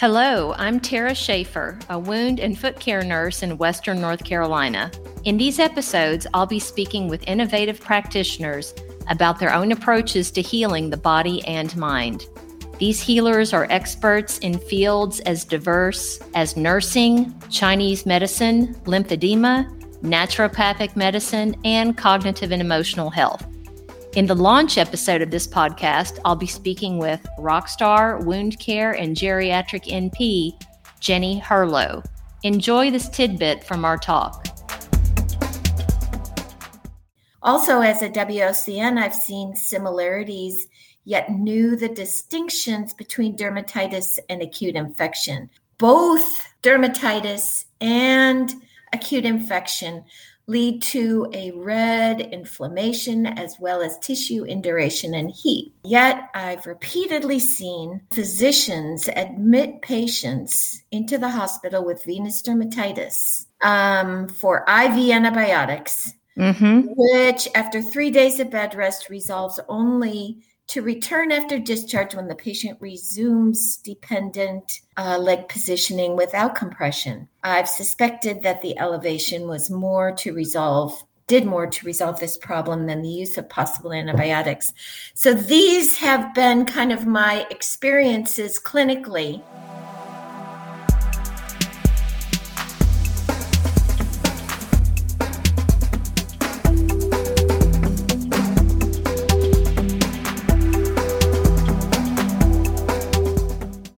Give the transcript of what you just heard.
Hello, I'm Tara Schaefer, a wound and foot care nurse in Western North Carolina. In these episodes, I'll be speaking with innovative practitioners about their own approaches to healing the body and mind. These healers are experts in fields as diverse as nursing, Chinese medicine, lymphedema, naturopathic medicine, and cognitive and emotional health. In the launch episode of this podcast, I'll be speaking with rockstar wound care and geriatric NP, Jenny Hurlow. Enjoy this tidbit from our talk. Also, as a WOCN, I've seen similarities, yet knew the distinctions between dermatitis and acute infection. Both dermatitis and acute infection lead to a red inflammation as well as tissue induration and heat. Yet, I've repeatedly seen physicians admit patients into the hospital with venous dermatitis um, for IV antibiotics, mm-hmm. which, after three days of bed rest, resolves only to return after discharge when the patient resumes dependent uh, leg positioning without compression. I've suspected that the elevation was more to resolve did more to resolve this problem than the use of possible antibiotics. So these have been kind of my experiences clinically